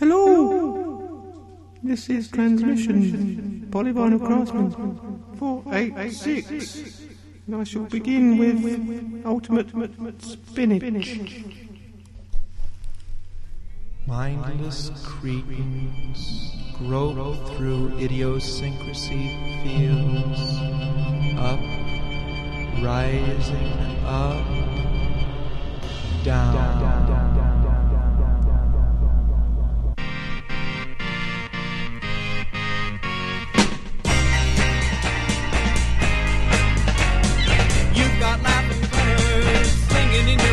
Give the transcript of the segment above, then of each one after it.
Hello! This is transmission. Polyvinyl Craftsmen 486. And I shall begin with Ultimate Spinach. Mindless cretins grope through idiosyncrasy fields, up, rising, up, down. You've colors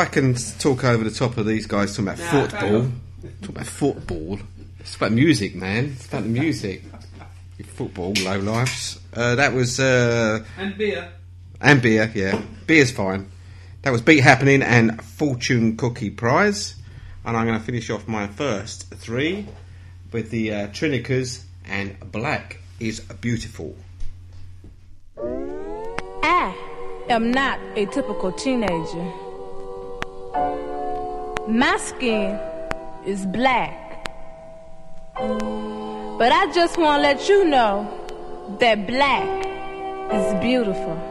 I can talk over the top of these guys talking about nah, football. talk about football. It's about music, man. It's about the music. football, low lives. Uh, that was. Uh, and beer. And beer, yeah. Beer's fine. That was Beat Happening and Fortune Cookie Prize. And I'm going to finish off my first three with the uh, Trinikas and Black is Beautiful. I am not a typical teenager. My skin is black. But I just want to let you know that black is beautiful.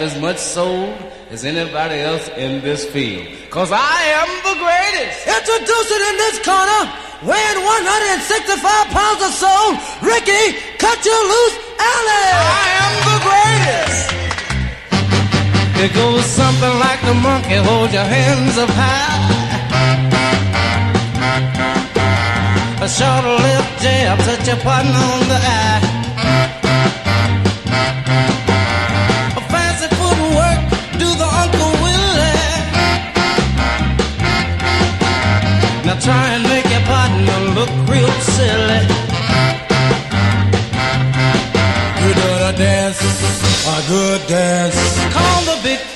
have as much soul as anybody else in this field. Cause I am the greatest. Introducing in this corner, weighing 165 pounds of soul, Ricky, cut you loose, Allen. I am the greatest. It goes something like the monkey, hold your hands up high. A short-lived jab, touch your partner on the eye. look real silly. You do the dance, a good dance. Call the big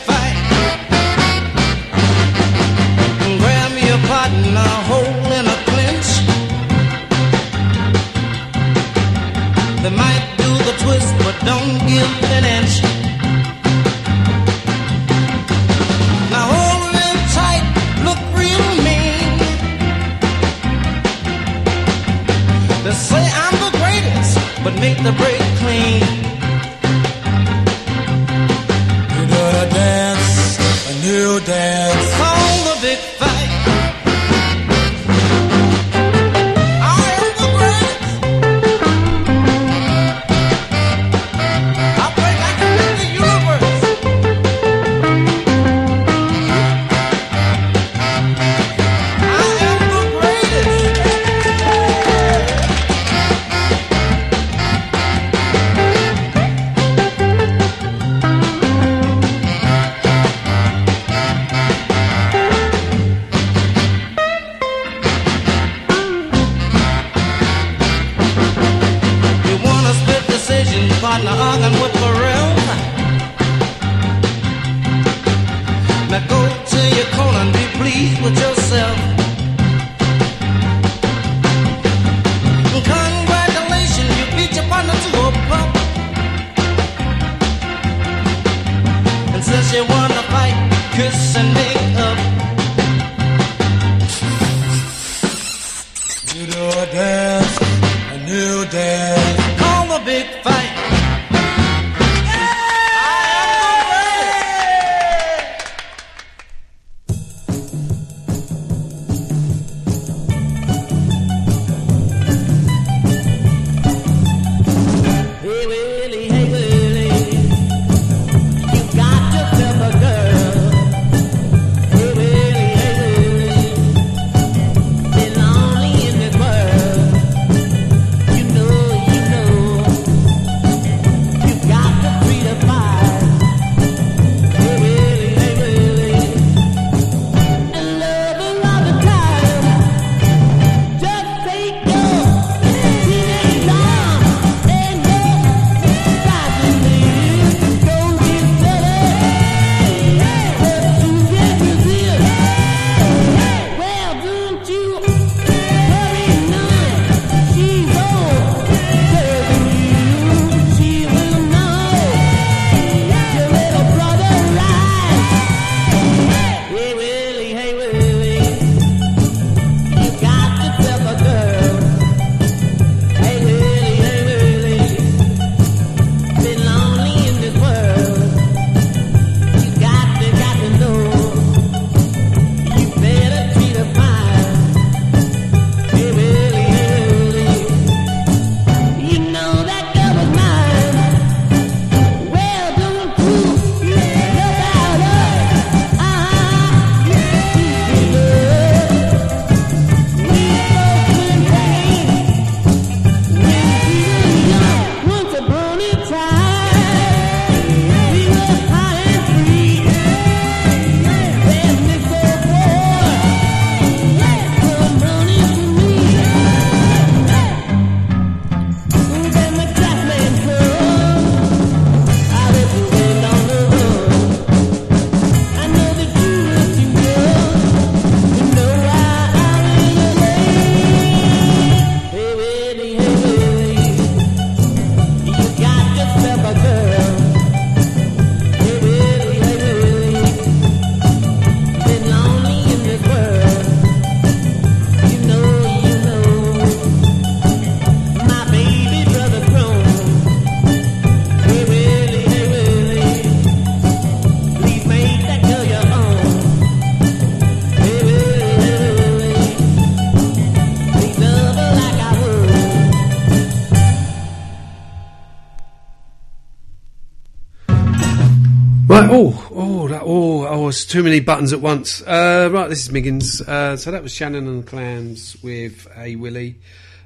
oh, oh, it's too many buttons at once. Uh, right, this is Miggins. Uh, so that was Shannon and Clams with Hey Willie.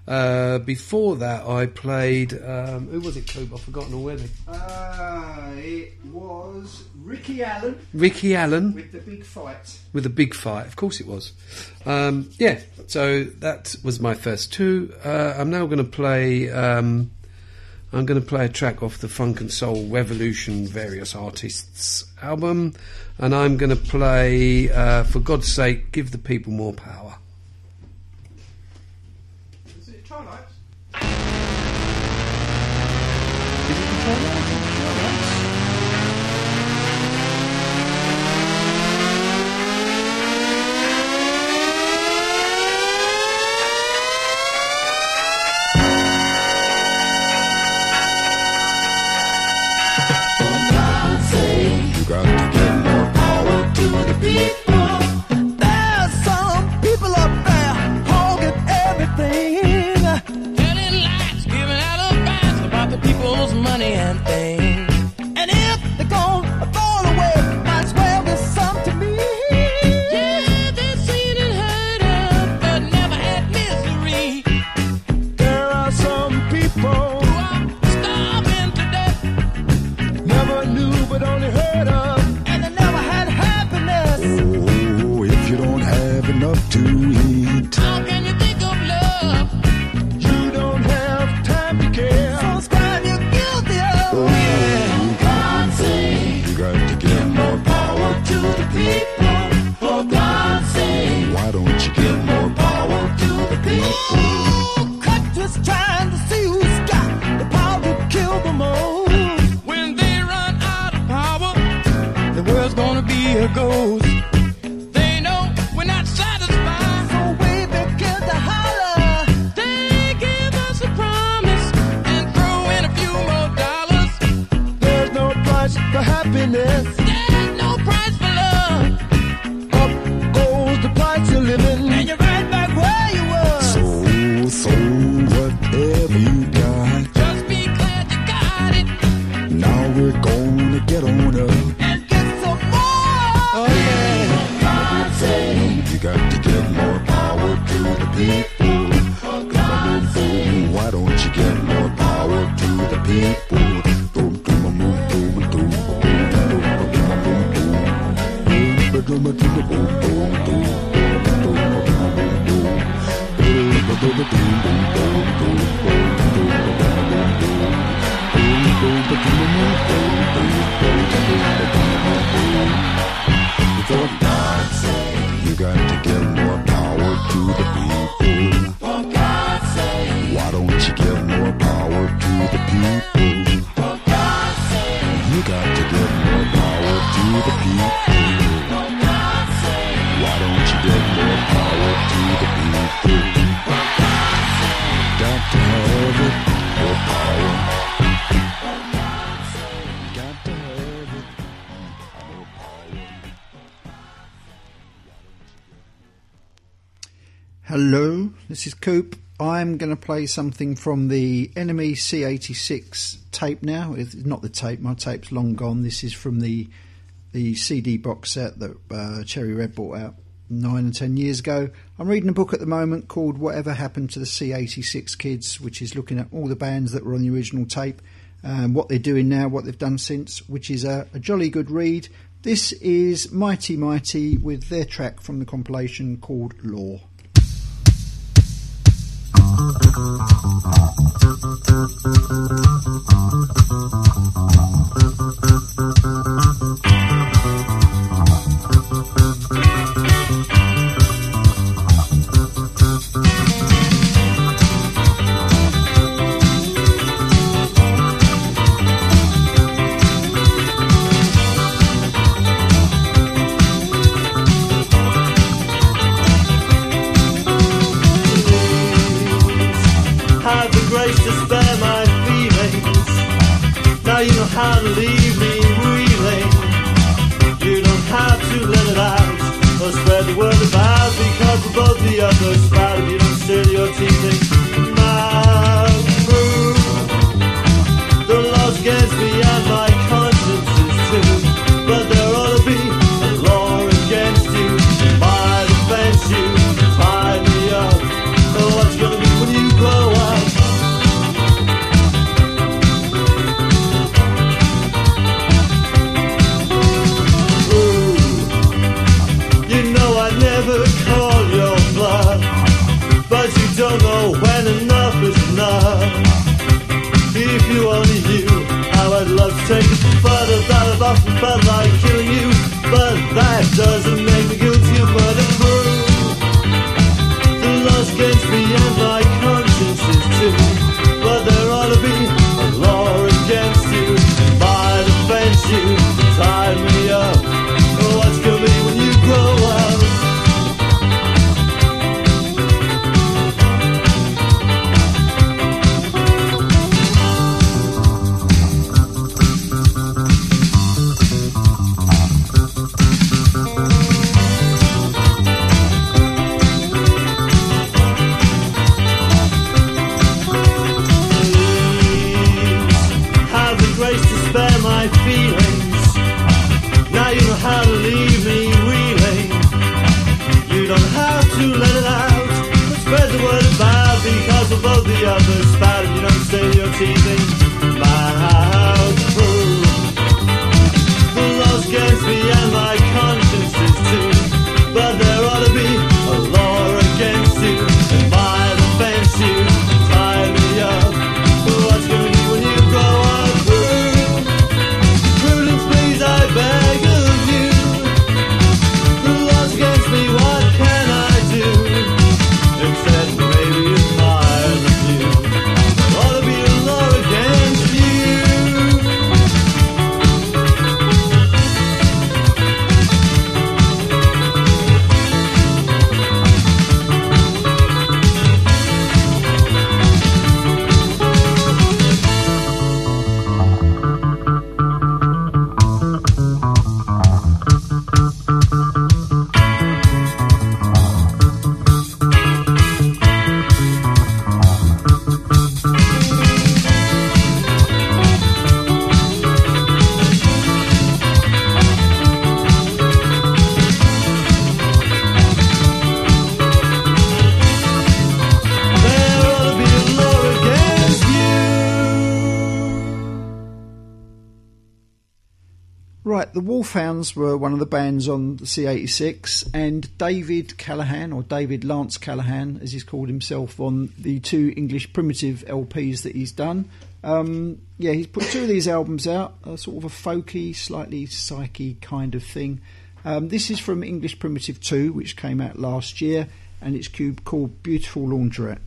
Uh, before that, I played. Um, who was it, Coop? I've forgotten already. Uh, it was Ricky Allen. Ricky Allen. With the big fight. With the big fight, of course it was. Um, yeah, so that was my first two. Uh, I'm now going to play. Um, I'm going to play a track off the Funk and Soul Revolution, various artists album, and I'm going to play, uh, for God's sake, Give the People More Power. beat. this is Coop. I'm going to play something from the NME C86 tape now. It's not the tape, my tape's long gone. This is from the the CD box set that uh, Cherry Red bought out nine and ten years ago. I'm reading a book at the moment called Whatever Happened to the C86 Kids, which is looking at all the bands that were on the original tape and what they're doing now, what they've done since, which is a, a jolly good read. This is Mighty Mighty with their track from the compilation called Law. Thank you. Both the others, fire, you don't steel your teeth. off the were one of the bands on the C86, and David Callahan, or David Lance Callahan, as he's called himself on the two English primitive LPs that he's done. Um, yeah, he's put two of these albums out, a sort of a folky, slightly psyche kind of thing. Um, this is from English Primitive 2, which came out last year, and it's called Beautiful Laundrette.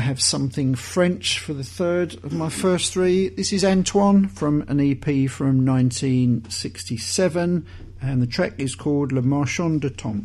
Have something French for the third of my first three. This is Antoine from an EP from 1967, and the track is called Le Marchand de Temps.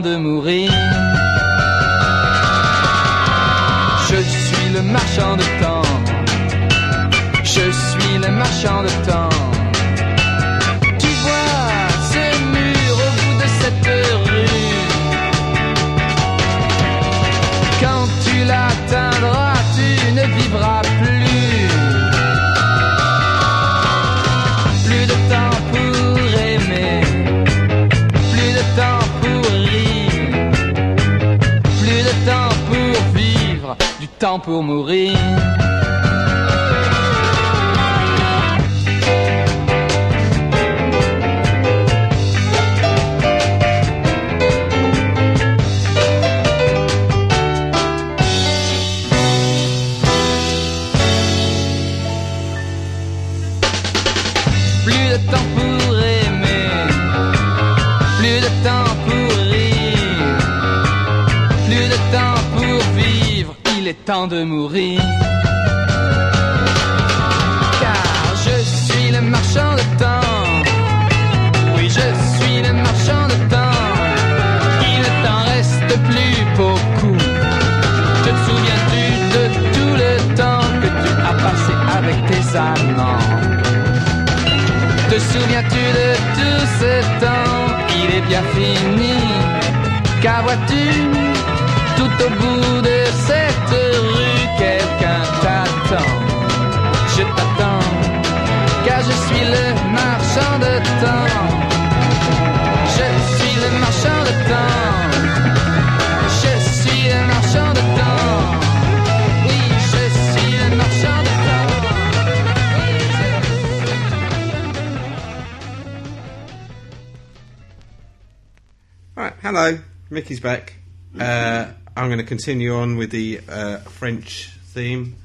de mourir. Vicky's back. Uh, I'm going to continue on with the uh, French theme,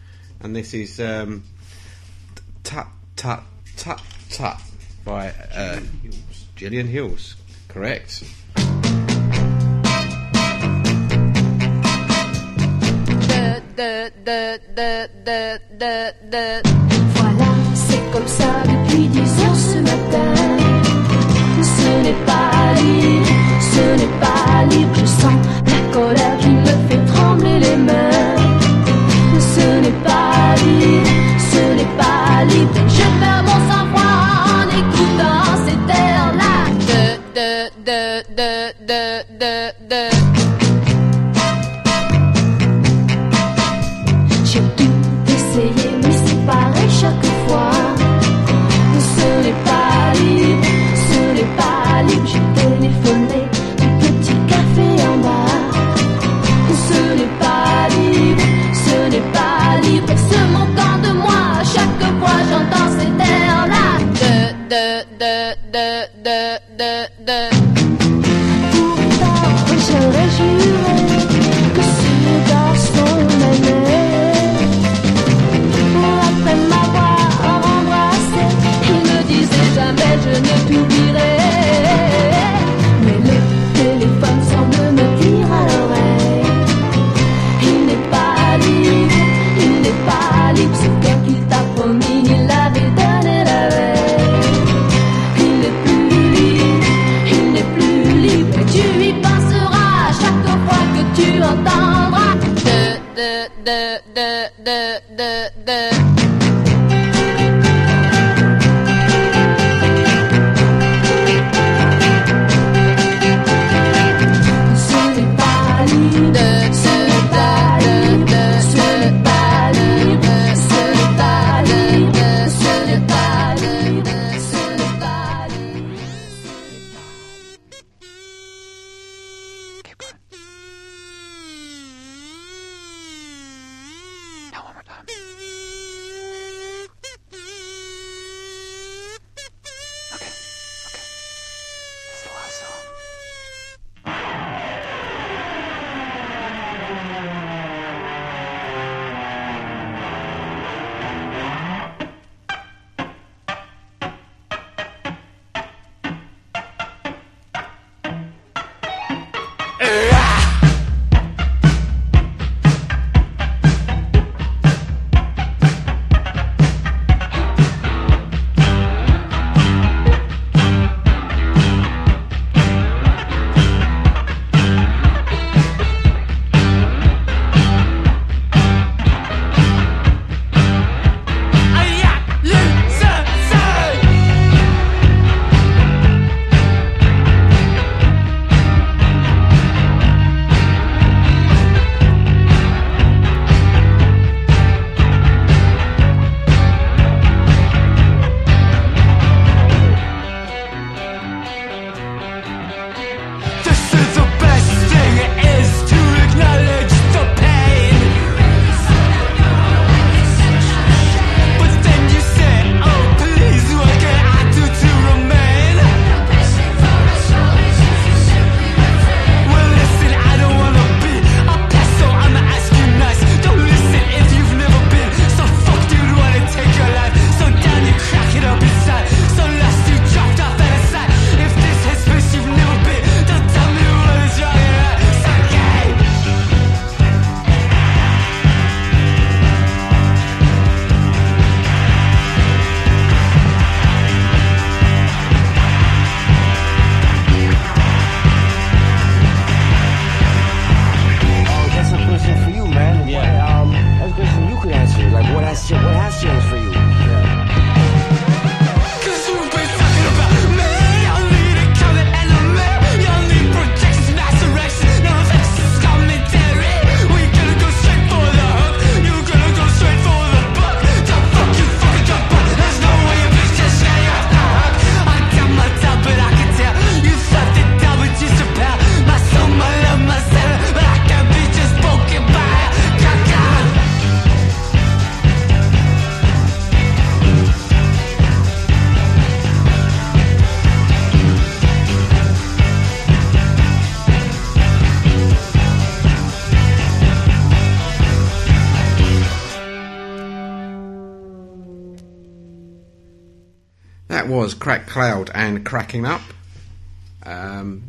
and this is um, Tut Tut Tut Tut by uh, Gillian Hills. Correct. Voilà, c'est comme ça depuis 10 heures ce matin. Ce n'est pas. je n'ai pas libre, je sens la colère qui me fait trembler les mains. Ce n'est pas libre. Was Crack Cloud and Cracking Up. Um,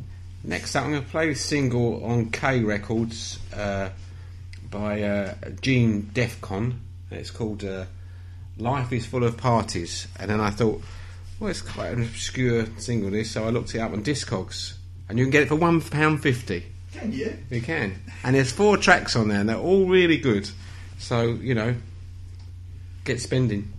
next up, I'm going to play a single on K Records uh, by uh, Gene Defcon. It's called uh, Life is Full of Parties. And then I thought, well, it's quite an obscure single, this, so I looked it up on Discogs. And you can get it for £1.50. Can you? You can. And there's four tracks on there, and they're all really good. So, you know, get spending.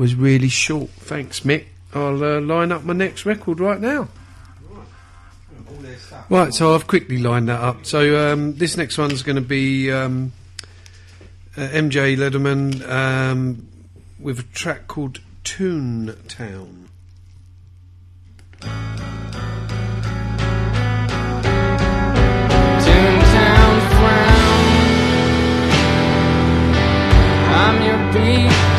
Was really short. Thanks, Mick. I'll uh, line up my next record right now. Right, so I've quickly lined that up. So um, this next one's going to be um, uh, MJ Lenderman um, with a track called Toon Town. Toontown frown. I'm your beat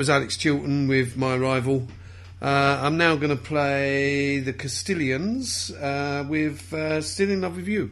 was Alex Chilton with my rival. Uh, I'm now going to play the Castilians uh, with uh, Still in Love with You.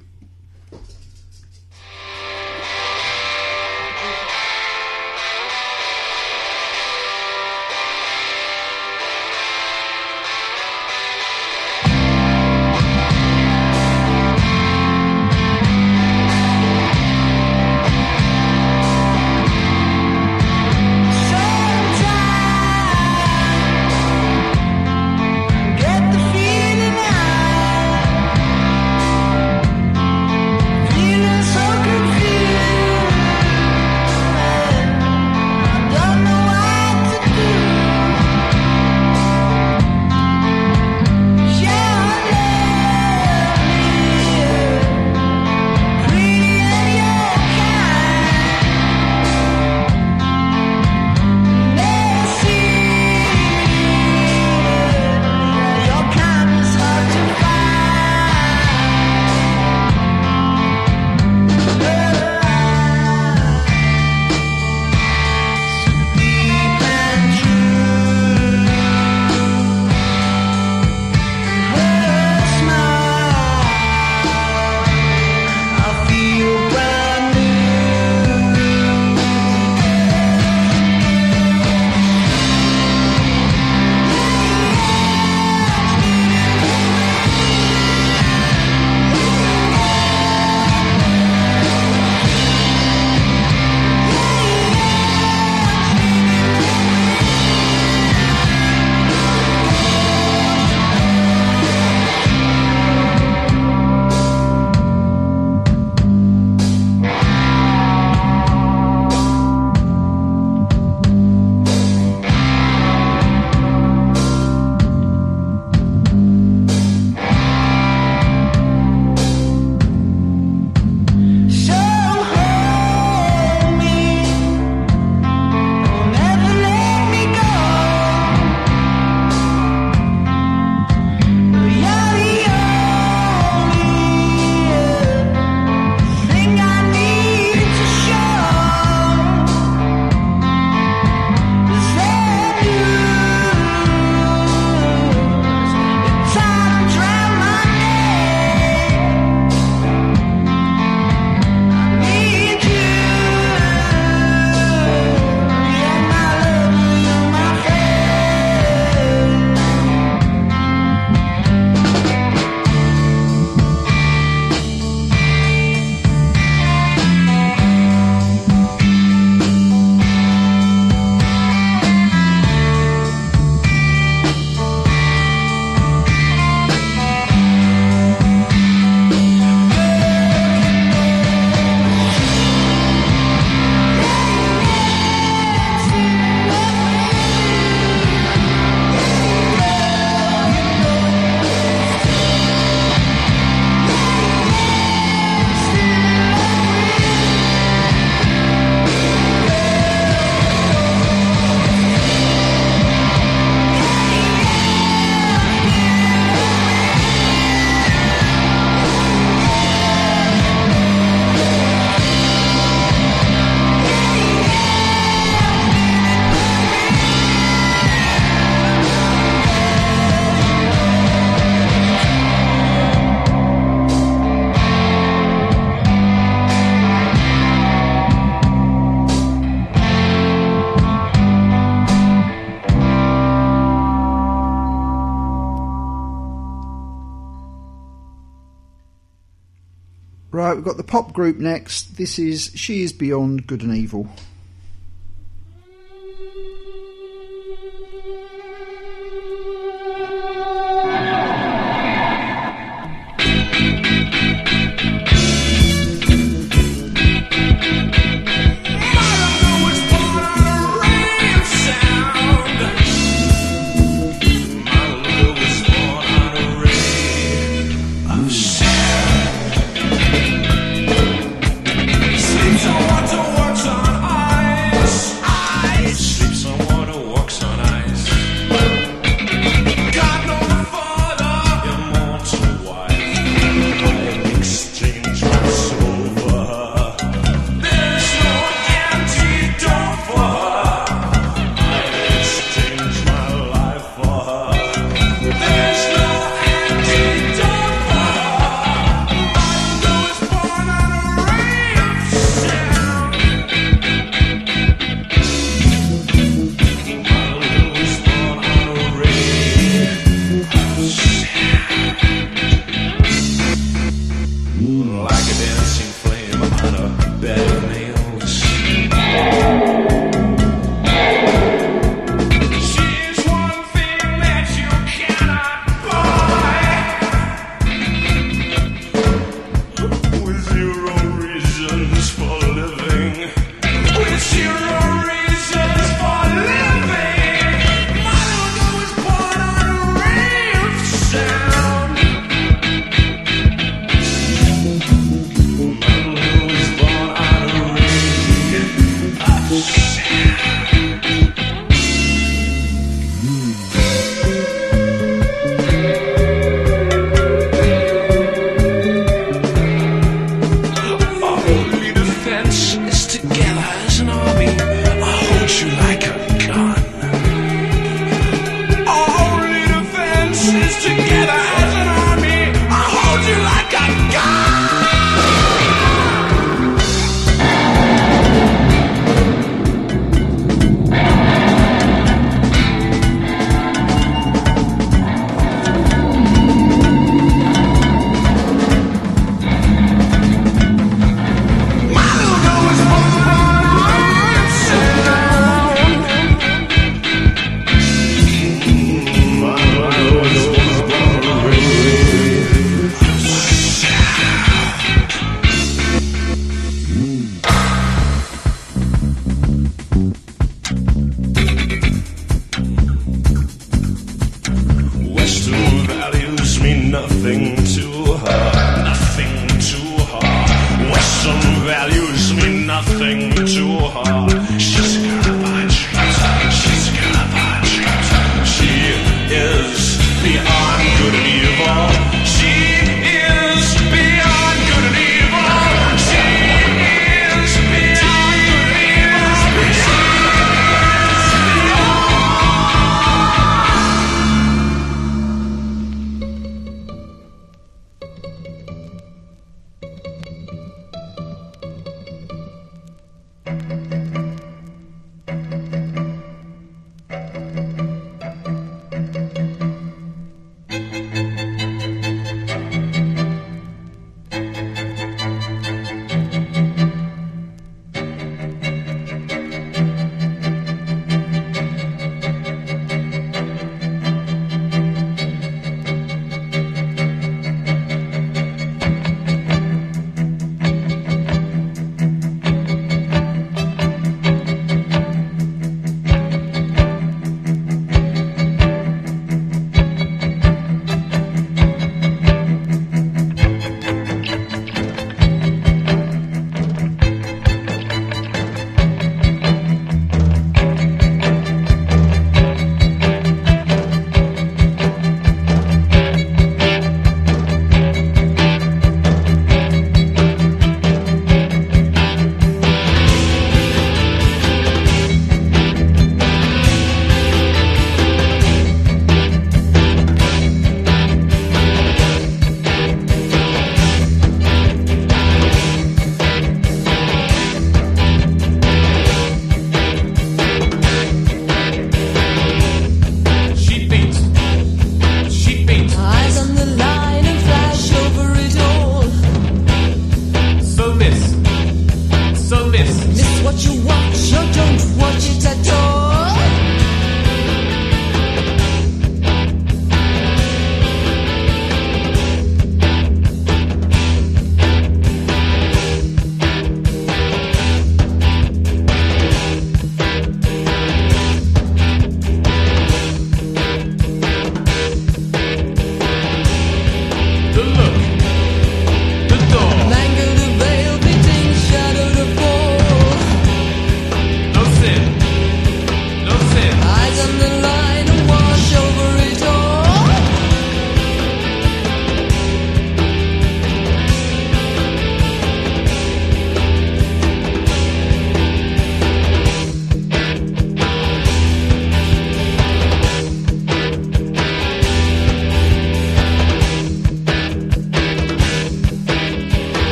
pop group next. This is She Is Beyond Good and Evil.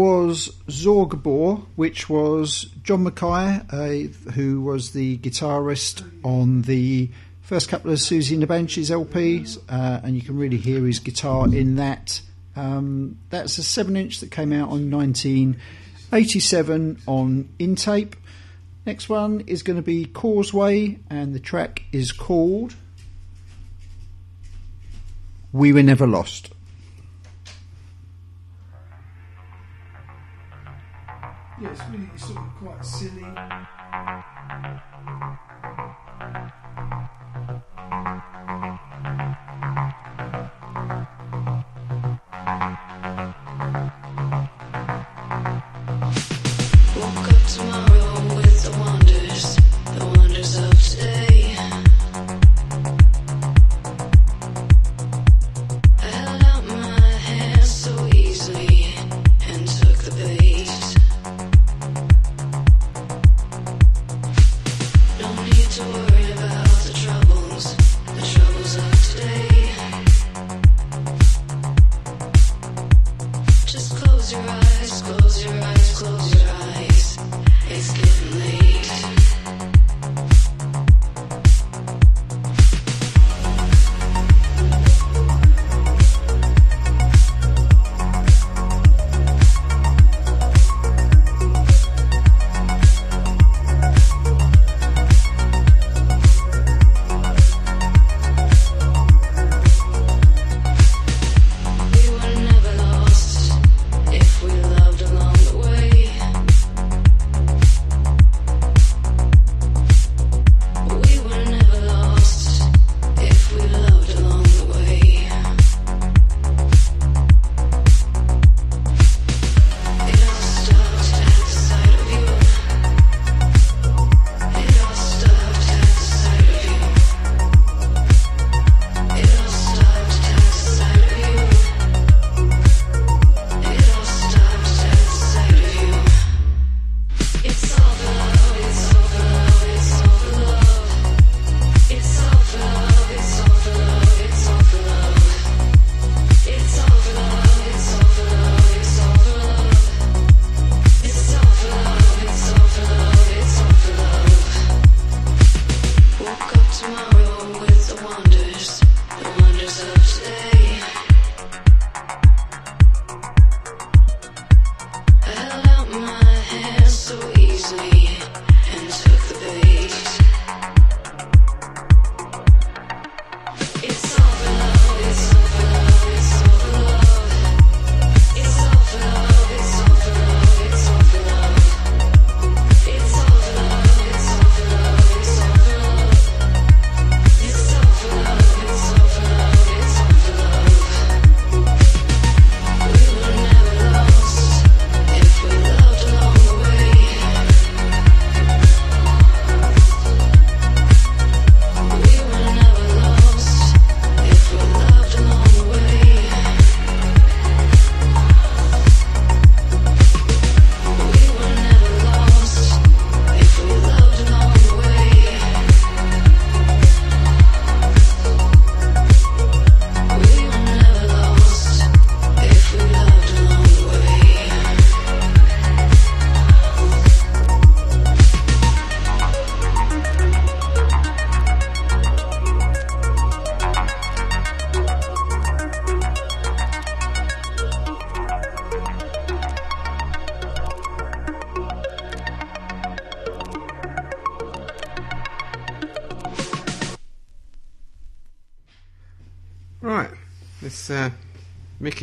Was Zor Gabor, which was John McKay, uh, who was the guitarist on the first couple of Siouxsie and the Banshees LPs, uh, and you can really hear his guitar in that. Um, that's a 7 inch that came out on 1987 on Intape. Next one is going to be Causeway, and the track is called We Were Never Lost. Yeah, it's really sort of quite silly. Close your eyes.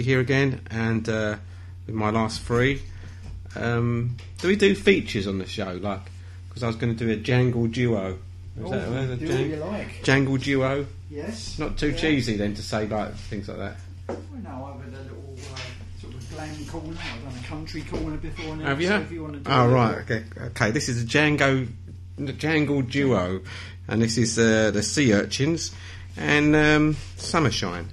Here again, and uh, with my last three. Um, do we do features on the show? Like, because I was going to do a jangle duo. Is Oh, that- do jang- what you like. Jangle duo. Yes. Not too Yeah. cheesy then to say like things like that. Well, no, I've had a little uh, sort of glam corner. I've done a country corner before now. Have you? So if you want to do oh right, okay, okay. This is a Django, Jangle duo, and this is uh, the Sea Urchins and um, Summershine.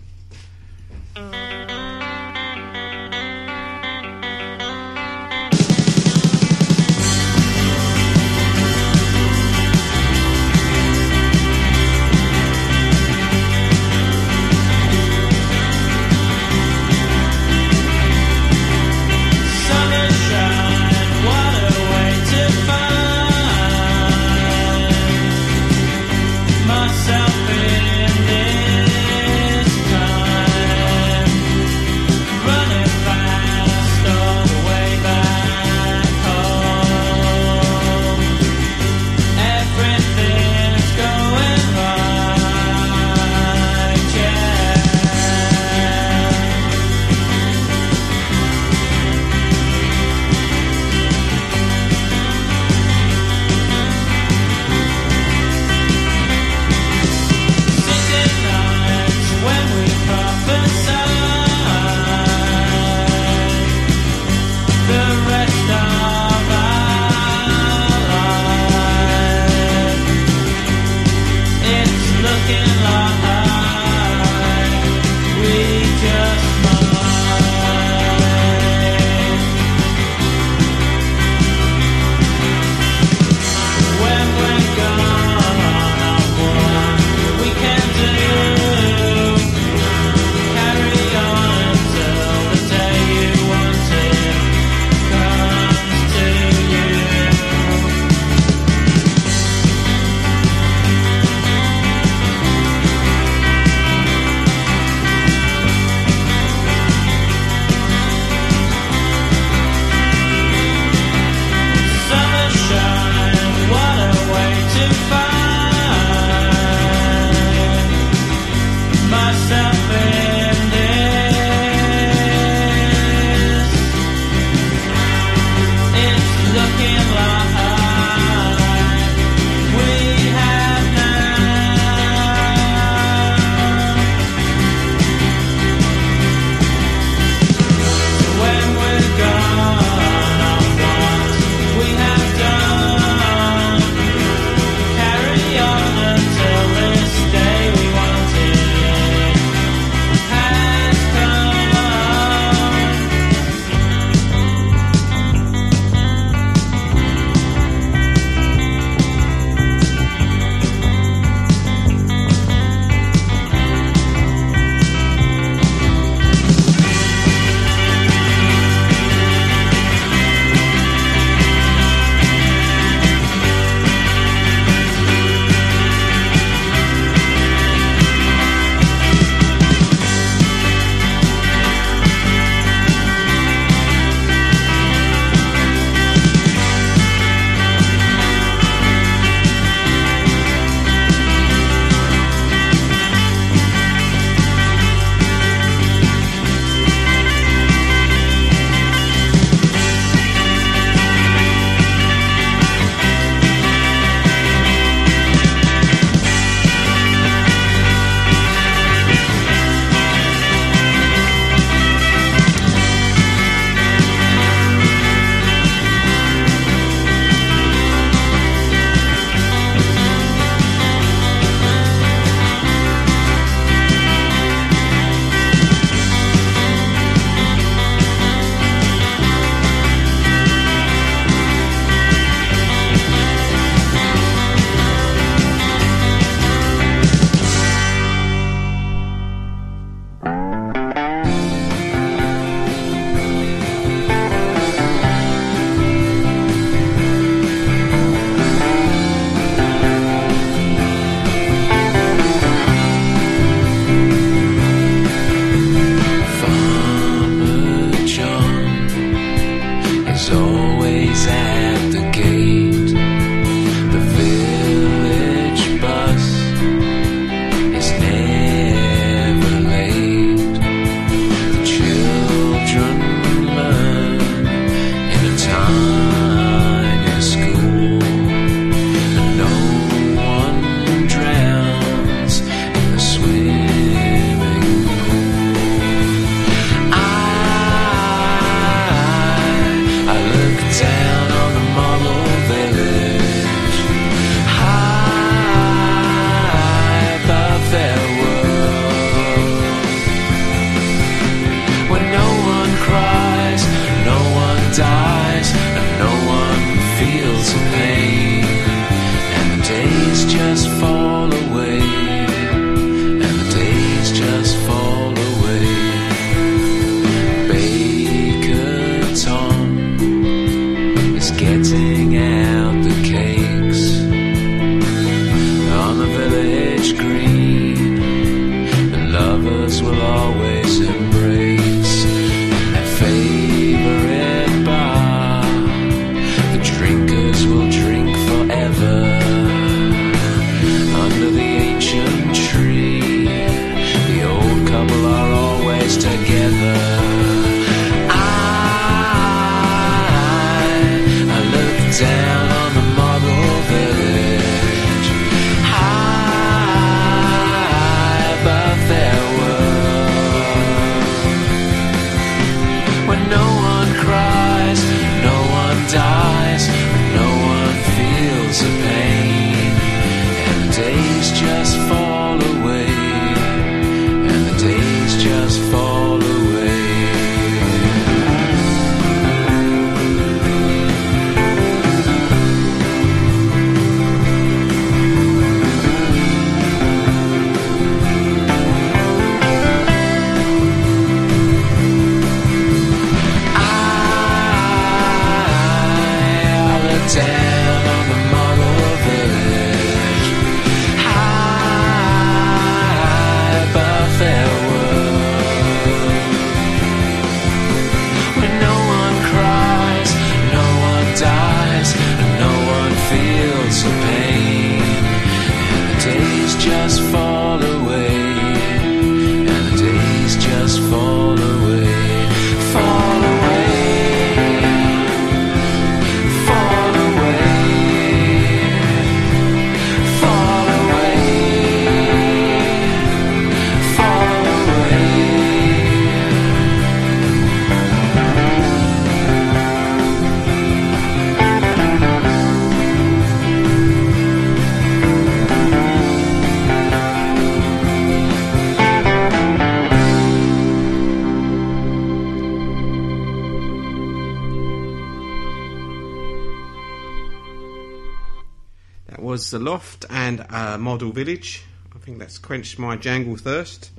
I think that's quenched my jangle thirst.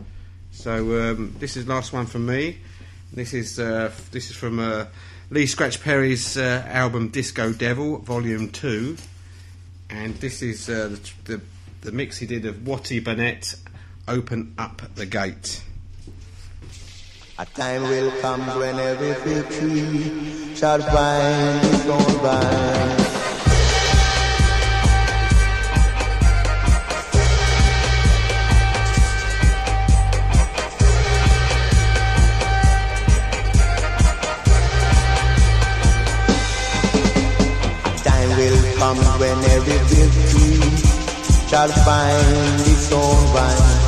So um, this is last one from me. This is uh, this is from uh, Lee Scratch Perry's uh, album Disco Devil, Volume Two, and this is uh, the, the the mix he did of Watty Burnett, "Open Up the Gate." A time will come when every victory shall find its own vine. Will come when every victory shall find its own vine.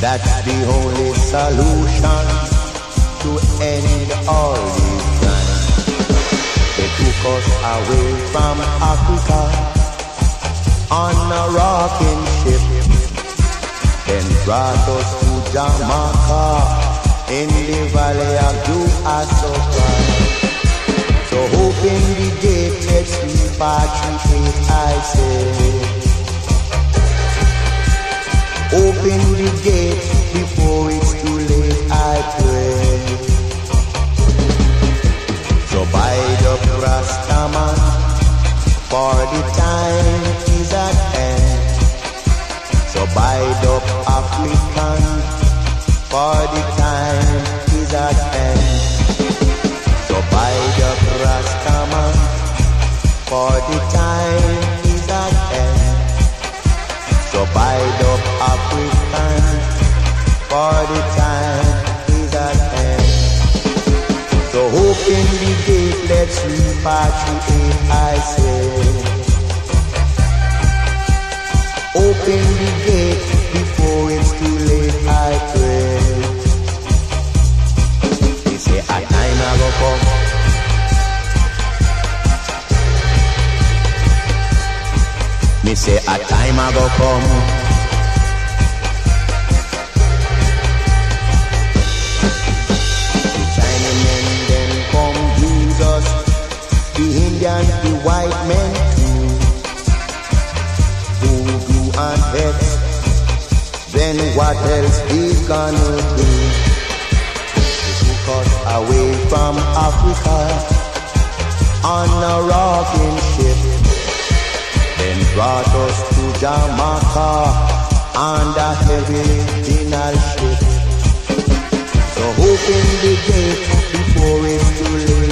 That's the only solution to end all these crimes. They took us away from Africa on a rocking ship, then brought us to Jamaica in the valley of Duasoka. So open the gate, let's repatriate, I say. Open the gate before it's too late, I pray. So bide up, Rastaman, for the time is at hand. So bide up, African, for the time is at hand. Say a time I go come. The Indians, the white men too. Voodoo and hex, then what else we gonna do? They took us away from Africa on a rocking ship brought us to Jamaica the heavy dinner ship. So open the gate before it's too late,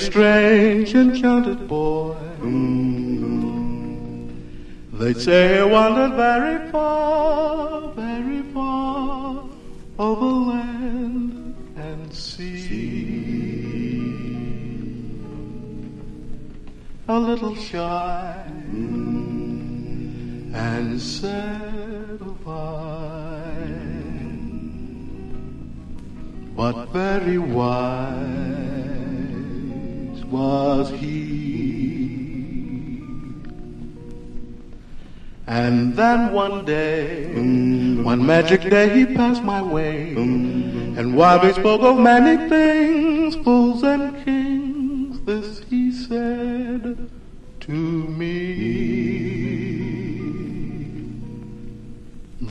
strange, enchanted boy. They say he wandered very far, very far over land and sea. A little shy and sad of oh, eye but very wise was he. And then one day, mm. one magic day, he passed my way. Mm. And while we spoke of many things, fools and kings, this he said to me.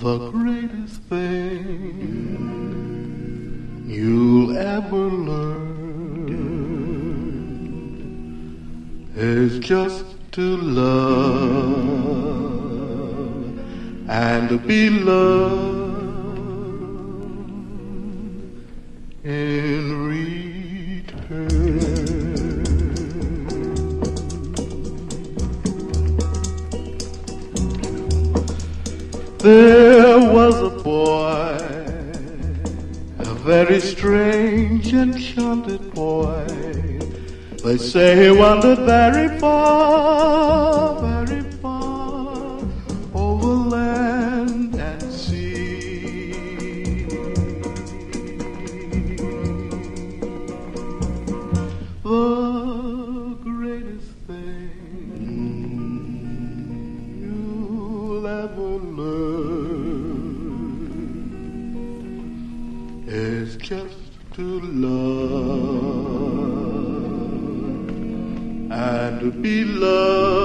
the greatest thing you'll ever learn is just to love and be loved in return. There was a boy, a very strange, enchanted boy. They say he wandered very far, very to be loved.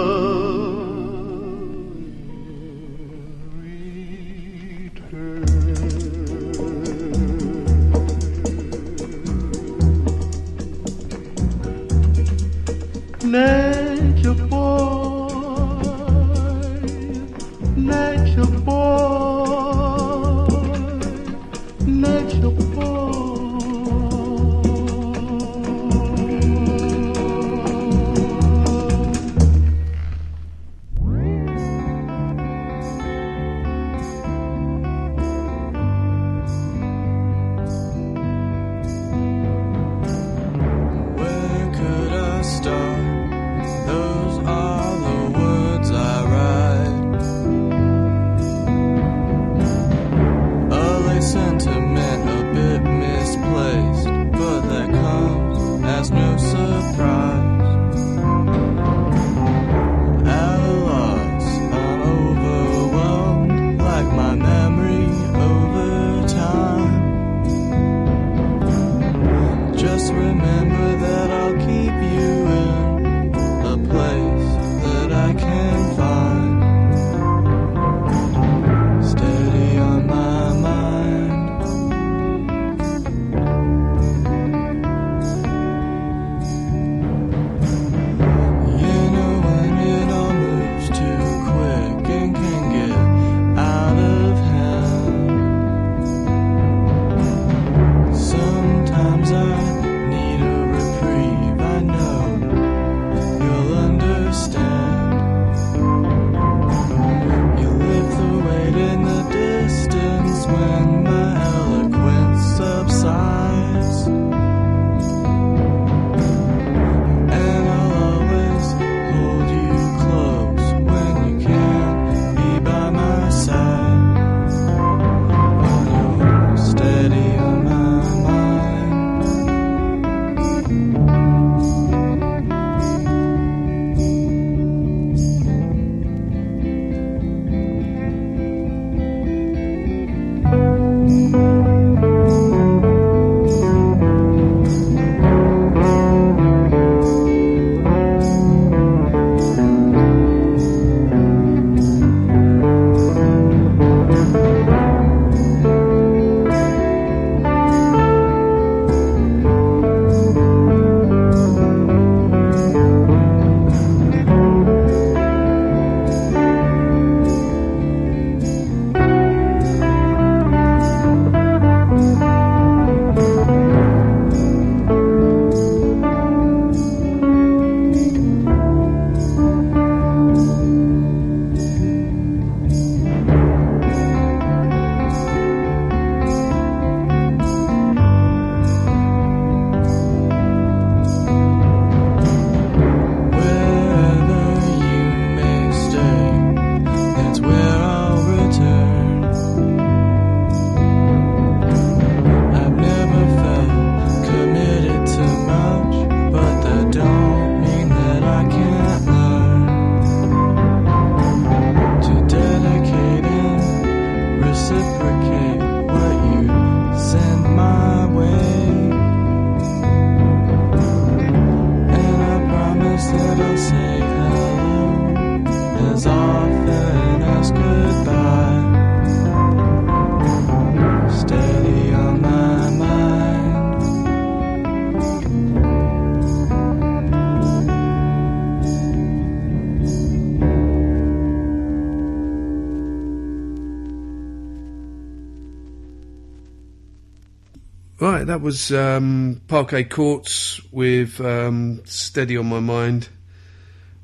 Right, that was um, Parquet Courts with um, Steady on My Mind.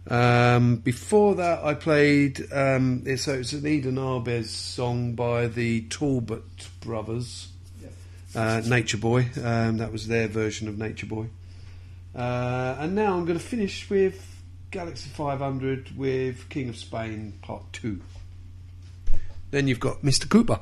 Um, before that, I played. Um, it's, so it's an Eden Ahbez song by the Talbot brothers, uh, Nature Boy. Um, that was their version of Nature Boy. Uh, and now I'm going to finish with Galaxie 500 with King of Spain Part 2. Then you've got Mr. Cooper.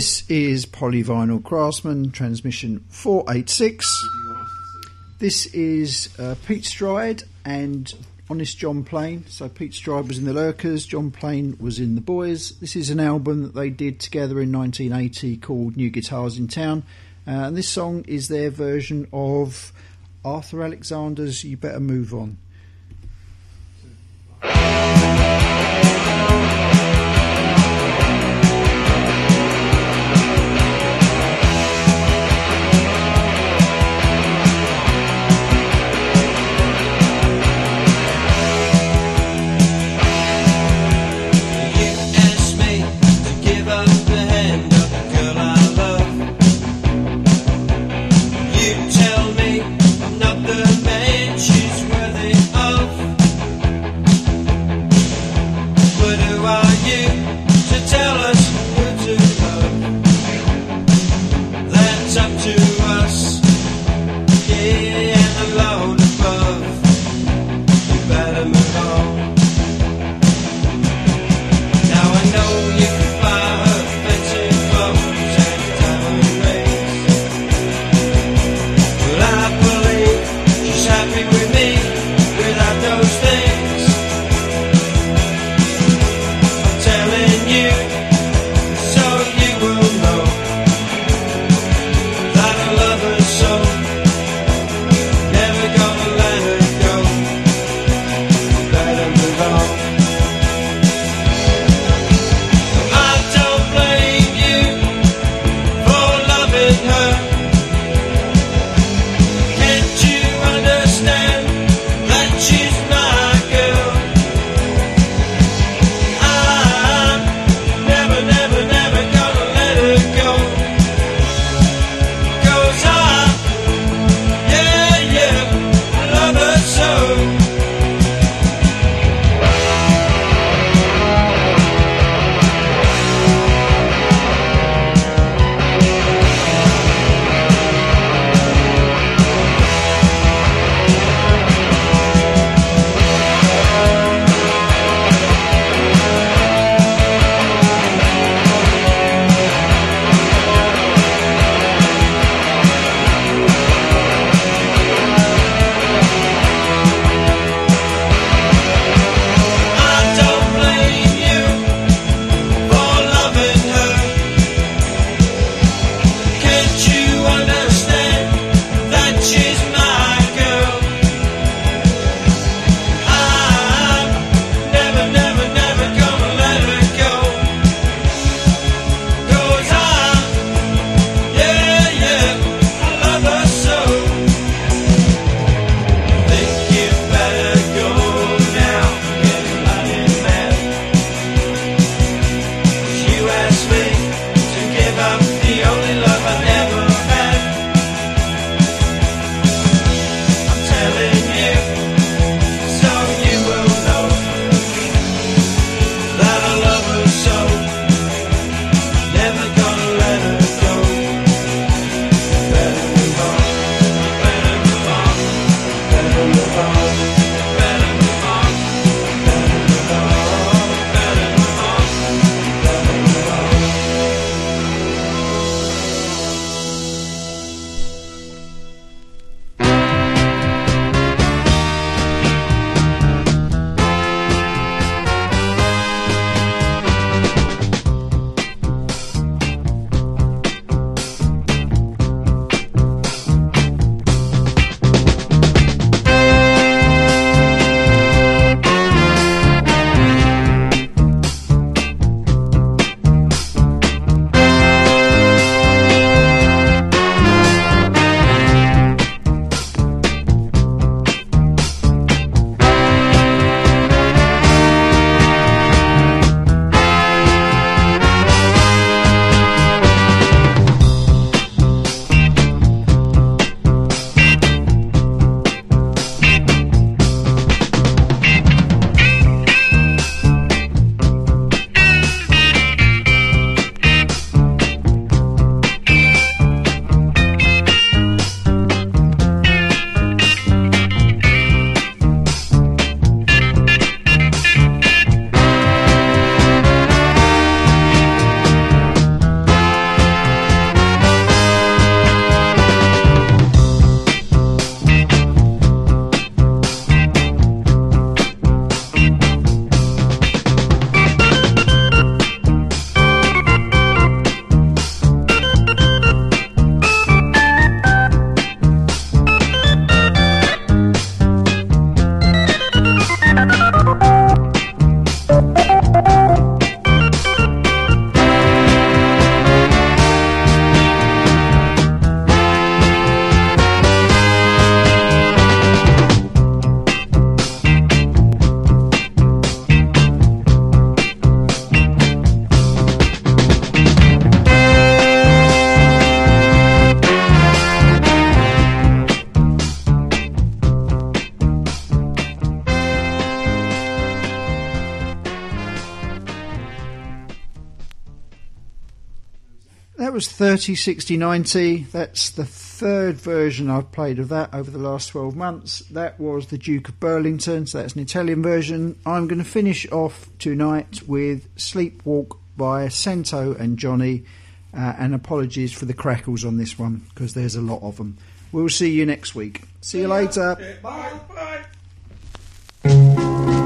This is Polyvinyl Craftsmen transmission 486. This is uh, Pete Stride and Honest John Plain. So Pete Stride was in the Lurkers, John Plain was in the Boys. This is an album that they did together in 1980 called New Guitars in Town. Uh, and this song is their version of Arthur Alexander's You Better Move On. Was 30, 60, 90. That's the third version I've played of that over the last 12 months. That was the Duke of Burlington, so that's an Italian version. I'm going to finish off tonight with Sleepwalk by Santo and Johnny. Uh, and apologies for the crackles on this one because there's a lot of them. We'll see you next week. See you later. Bye. Bye.